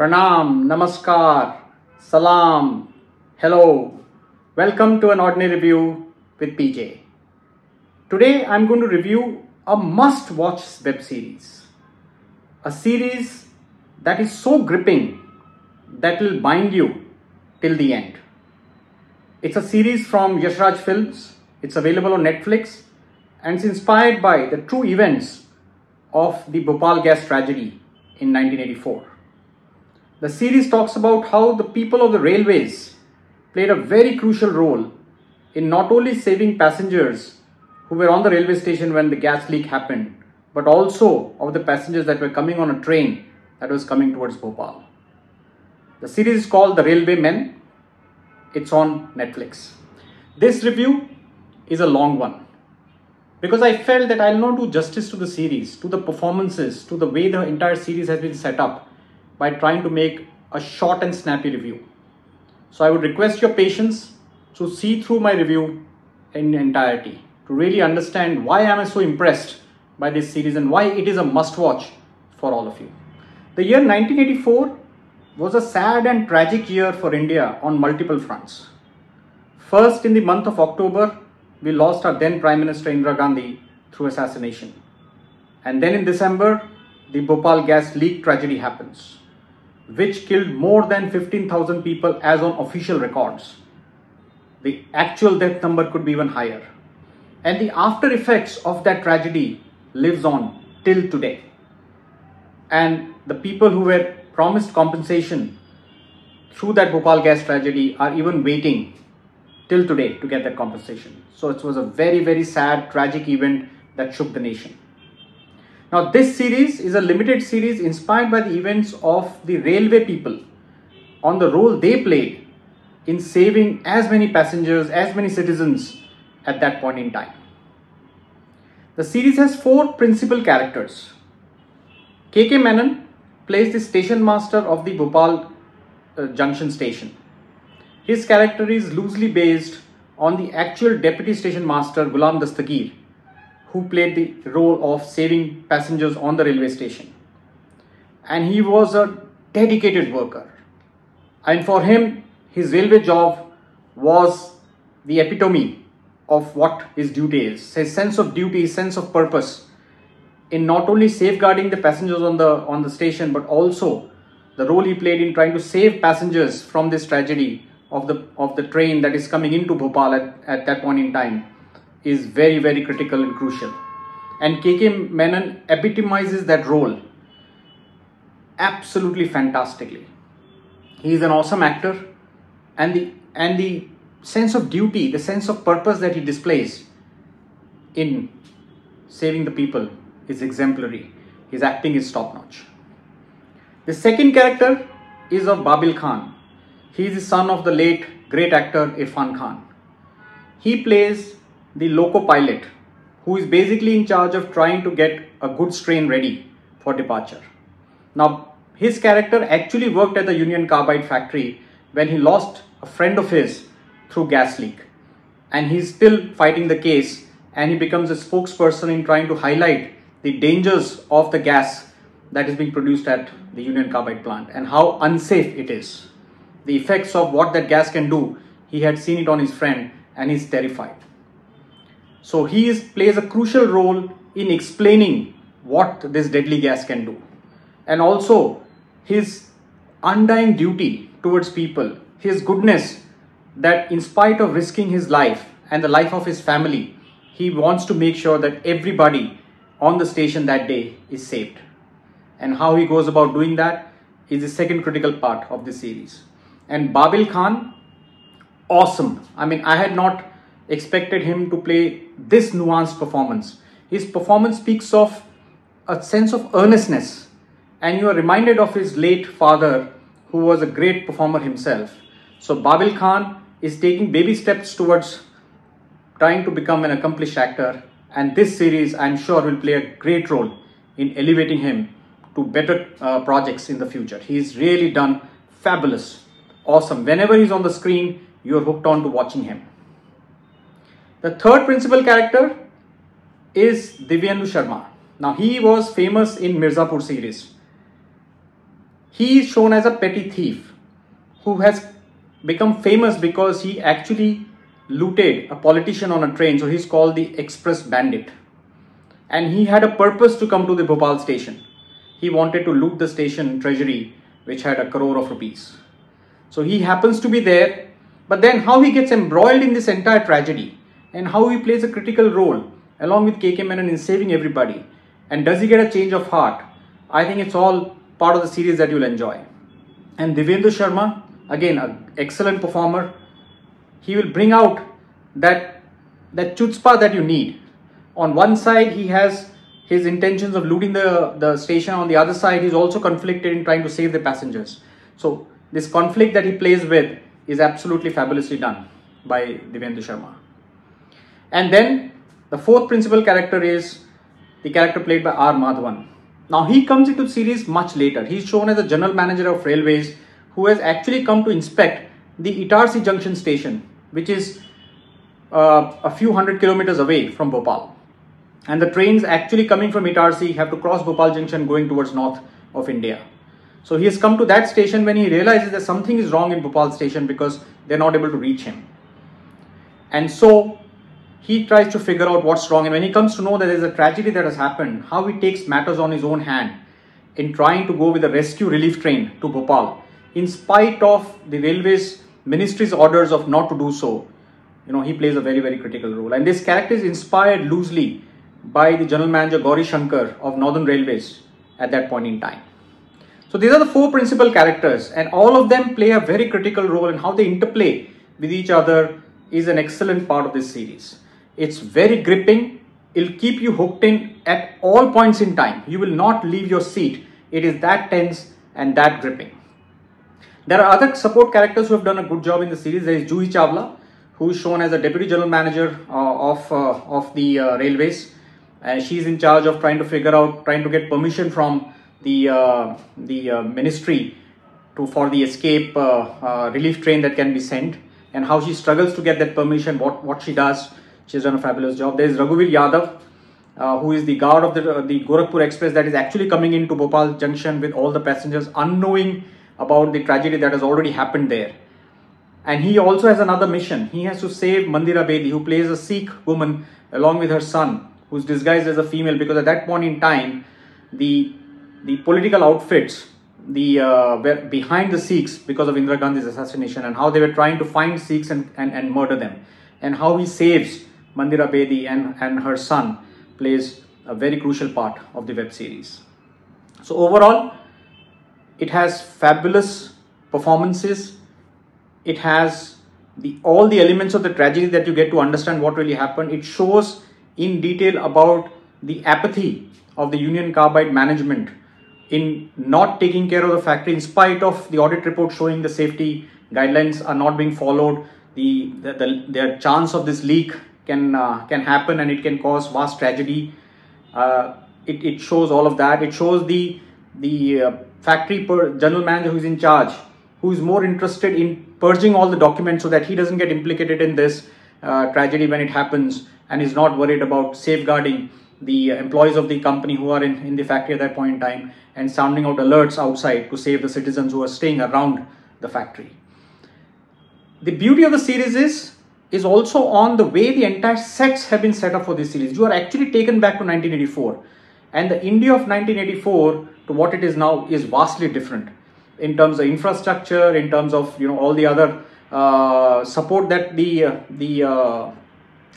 Pranam, Namaskar, Salam, hello. Welcome to an ordinary review with PJ. Today I'm going to review a must watch web series. A series that is so gripping that will bind you till the end. It's a series from Yashraj Films. It's available on Netflix and it's inspired by the true events of the Bhopal gas tragedy in 1984. The series talks about how the people of the railways played a very crucial role in not only saving passengers who were on the railway station when the gas leak happened, but also of the passengers that were coming on a train that was coming towards Bhopal. The series is called The Railway Men. It's on Netflix. This review is a long one because I felt that I'll not do justice to the series, to the performances, to the way the entire series has been set up by trying to make a short and snappy review. So I would request your patience to see through my review in entirety to really understand why I am so impressed by this series and why it is a must watch for all of you. The year 1984 was a sad and tragic year for India on multiple fronts. First, in the month of October, we lost our then Prime Minister Indira Gandhi through assassination. And then in December, the Bhopal gas leak tragedy happens which killed more than 15,000 people as on official records. The actual death number could be even higher. And the after effects of that tragedy lives on till today. And the people who were promised compensation through that Bhopal gas tragedy are even waiting till today to get that compensation. So it was a very, very sad, tragic event that shook the nation. Now, this series is a limited series inspired by the events of the railway people on the role they played in saving as many passengers, as many citizens at that point in time. The series has four principal characters. KK Menon plays the station master of the Bhopal uh, Junction station. His character is loosely based on the actual deputy station master Gulam Dastagir who played the role of saving passengers on the railway station. And he was a dedicated worker. And for him, his railway job was the epitome of what his duty is. His sense of duty, his sense of purpose in not only safeguarding the passengers on the on the station, but also the role he played in trying to save passengers from this tragedy of the of the train that is coming into Bhopal at, at that point in time is very, very critical and crucial. And KK Menon epitomizes that role absolutely fantastically. He is an awesome actor, and the and the sense of duty, the sense of purpose that he displays in saving the people is exemplary. His acting is top notch. The second character is of Babil Khan. He is the son of the late great actor Irfan Khan. He plays the loco pilot who is basically in charge of trying to get a goods train ready for departure. Now, his character actually worked at the Union Carbide factory when he lost a friend of his through gas leak. And he's still fighting the case and he becomes a spokesperson in trying to highlight the dangers of the gas that is being produced at the Union Carbide plant and how unsafe it is. The effects of what that gas can do, he had seen it on his friend and he's terrified. So he is, plays a crucial role in explaining what this deadly gas can do. And also his undying duty towards people, his goodness that in spite of risking his life and the life of his family, he wants to make sure that everybody on the station that day is saved. And how he goes about doing that is the second critical part of the series. And Babil Khan, awesome. I mean, I had not expected him to play this nuanced performance. His performance speaks of a sense of earnestness, and you are reminded of his late father, who was a great performer himself. So, Babil Khan is taking baby steps towards trying to become an accomplished actor, and this series, I'm sure, will play a great role in elevating him to better uh, projects in the future. He's really done fabulous, awesome. Whenever he's on the screen, you're hooked on to watching him. The third principal character is Divyendu Sharma. Now he was famous in Mirzapur series. he is shown as a petty thief who has become famous because he actually looted a politician on a train. So he's called the Express Bandit. And he had a purpose to come to the Bhopal station. He wanted to loot the station treasury, which had a crore of rupees. So he happens to be there. But then how he gets embroiled in this entire tragedy and how he plays a critical role along with KK Menon in saving everybody. And does he get a change of heart? I think it's all part of the series that you'll enjoy. And Divyendu Sharma, again, an excellent performer. He will bring out that, that chutzpah that you need. On one side, he has his intentions of looting the, the station. On the other side, he's also conflicted in trying to save the passengers. So this conflict that he plays with is absolutely fabulously done by Divyendu Sharma. And then the fourth principal character is the character played by R. Madhavan. Now he comes into the series much later. He's shown as a general manager of railways who has actually come to inspect the Itarsi Junction station, which is uh, a few hundred kilometers away from Bhopal. And the trains actually coming from Itarsi have to cross Bhopal Junction going towards north of India. So he has come to that station when he realizes that something is wrong in Bhopal station because they're not able to reach him. And so he tries to figure out what's wrong. And when he comes to know that there's a tragedy that has happened, how he takes matters on his own hand in trying to go with a rescue relief train to Bhopal, in spite of the railways ministry's orders of not to do so. You know, he plays a very, very critical role. And this character is inspired loosely by the general manager Gauri Shankar of Northern Railways at that point in time. So these are the four principal characters and all of them play a very critical role in how they interplay with each other is an excellent part of this series. It's very gripping. It'll keep you hooked in at all points in time. You will not leave your seat. It is that tense and that gripping. There are other support characters who have done a good job in the series. There is Juhi Chawla, who is shown as a deputy general manager uh, of uh, of the uh, railways. And she's in charge of trying to figure out, trying to get permission from the uh, the uh, ministry to for the escape uh, relief train that can be sent, and how she struggles to get that permission. What what she does She's done a fabulous job. There is Raghuvir Yadav, uh, who is the guard of the, uh, the Gorakhpur Express that is actually coming into Bhopal Junction with all the passengers, unknowing about the tragedy that has already happened there. And he also has another mission. He has to save Mandira Bedi, who plays a Sikh woman along with her son, who's disguised as a female, because at that point in time, the the political outfits, the uh, behind the Sikhs because of Indira Gandhi's assassination, and how they were trying to find Sikhs and, and, and murder them, and how he saves Mandira Bedi and, and her son plays a very crucial part of the web series. So overall, it has fabulous performances. It has the all the elements of the tragedy that you get to understand what really happened. It shows in detail about the apathy of the Union Carbide management in not taking care of the factory in spite of the audit report showing the safety guidelines are not being followed. The, the, the, the chance of this leak can uh, can happen and it can cause vast tragedy. Uh, it, it shows all of that. It shows the the uh, factory per general manager who's in charge, who is more interested in purging all the documents so that he doesn't get implicated in this uh, tragedy when it happens, and is not worried about safeguarding the employees of the company who are in, in the factory at that point in time and sounding out alerts outside to save the citizens who are staying around the factory. The beauty of the series is is also on the way the entire sets have been set up for this series. You are actually taken back to 1984 and the India of 1984 to what it is now is vastly different in terms of infrastructure, in terms of you know all the other uh, support that the uh, the uh,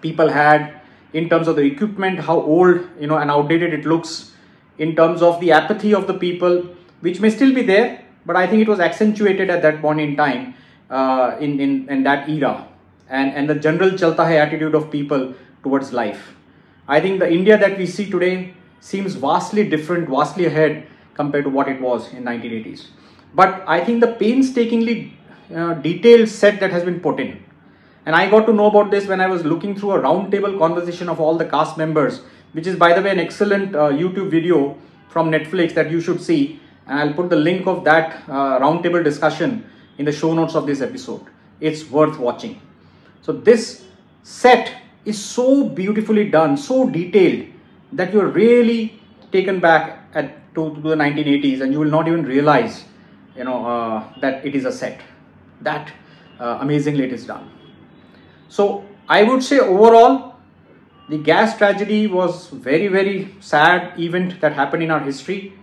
people had, in terms of the equipment, how old you know and outdated it looks, in terms of the apathy of the people, which may still be there, but I think it was accentuated at that point in time uh, in in in that era and, and the general chalta hai attitude of people towards life. I think the India that we see today seems vastly different, vastly ahead compared to what it was in 1980s. But I think the painstakingly uh, detailed set that has been put in. And I got to know about this when I was looking through a roundtable conversation of all the cast members, which is, by the way, an excellent uh, YouTube video from Netflix that you should see. And I'll put the link of that uh, roundtable discussion in the show notes of this episode. It's worth watching. So this set is so beautifully done, so detailed that you're really taken back at to, the 1980s and you will not even realize you know uh, that it is a set. That uh, amazingly it is done. So i would say overall the gas tragedy was very very sad event that happened in our history.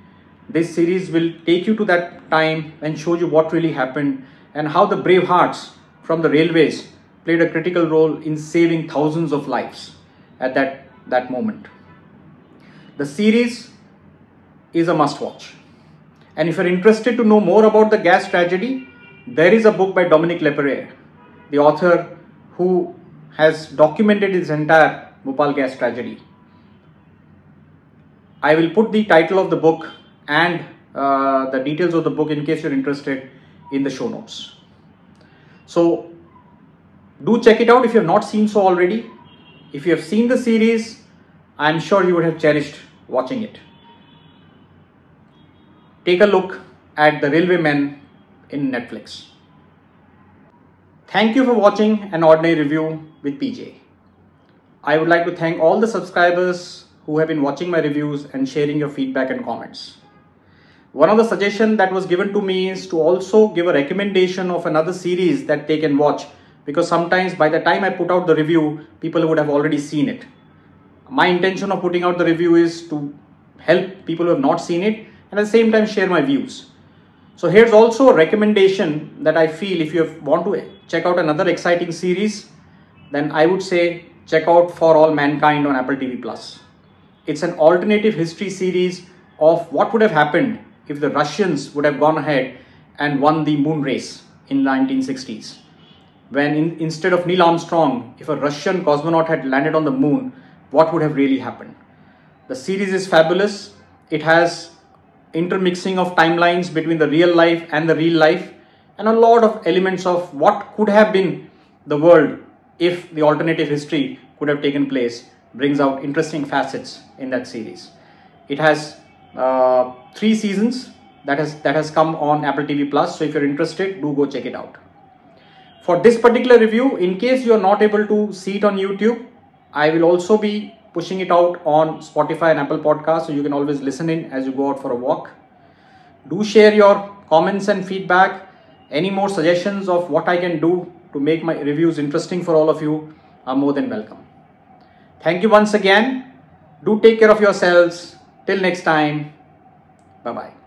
This series will take you to that time and show you what really happened and how the brave hearts from the railways played a critical role in saving thousands of lives at that, that moment. The series is a must watch. And if you're interested to know more about the gas tragedy, there is a book by Dominique Lapierre, the author who has documented this entire Bhopal gas tragedy. I will put the title of the book and uh, the details of the book in case you're interested in the show notes. So do check it out if you have not seen so already. If you have seen the series, I'm sure you would have cherished watching it. Take a look at the Railwaymen in Netflix. Thank you for watching an ordinary review with PJ. I would like to thank all the subscribers who have been watching my reviews and sharing your feedback and comments. One of the suggestions that was given to me is to also give a recommendation of another series that they can watch because sometimes by the time I put out the review, people would have already seen it. My intention of putting out the review is to help people who have not seen it and at the same time share my views. So here's also a recommendation that I feel if you want to check out another exciting series, then I would say check out For All Mankind on Apple TV Plus. It's an alternative history series of what would have happened if the Russians would have gone ahead and won the moon race in the 1960s. When in, instead of Neil Armstrong, if a Russian cosmonaut had landed on the moon, what would have really happened? The series is fabulous. It has intermixing of timelines between the real life and the real life and a lot of elements of what could have been the world if the alternative history could have taken place brings out interesting facets in that series. It has uh, three seasons that has that has come on Apple TV Plus. So if you're interested, do go check it out. For this particular review, in case you are not able to see it on YouTube, I will also be pushing it out on Spotify and Apple Podcasts, so you can always listen in as you go out for a walk. Do share your comments and feedback. Any more suggestions of what I can do to make my reviews interesting for all of you are more than welcome. Thank you once again. Do take care of yourselves. Till next time, bye bye.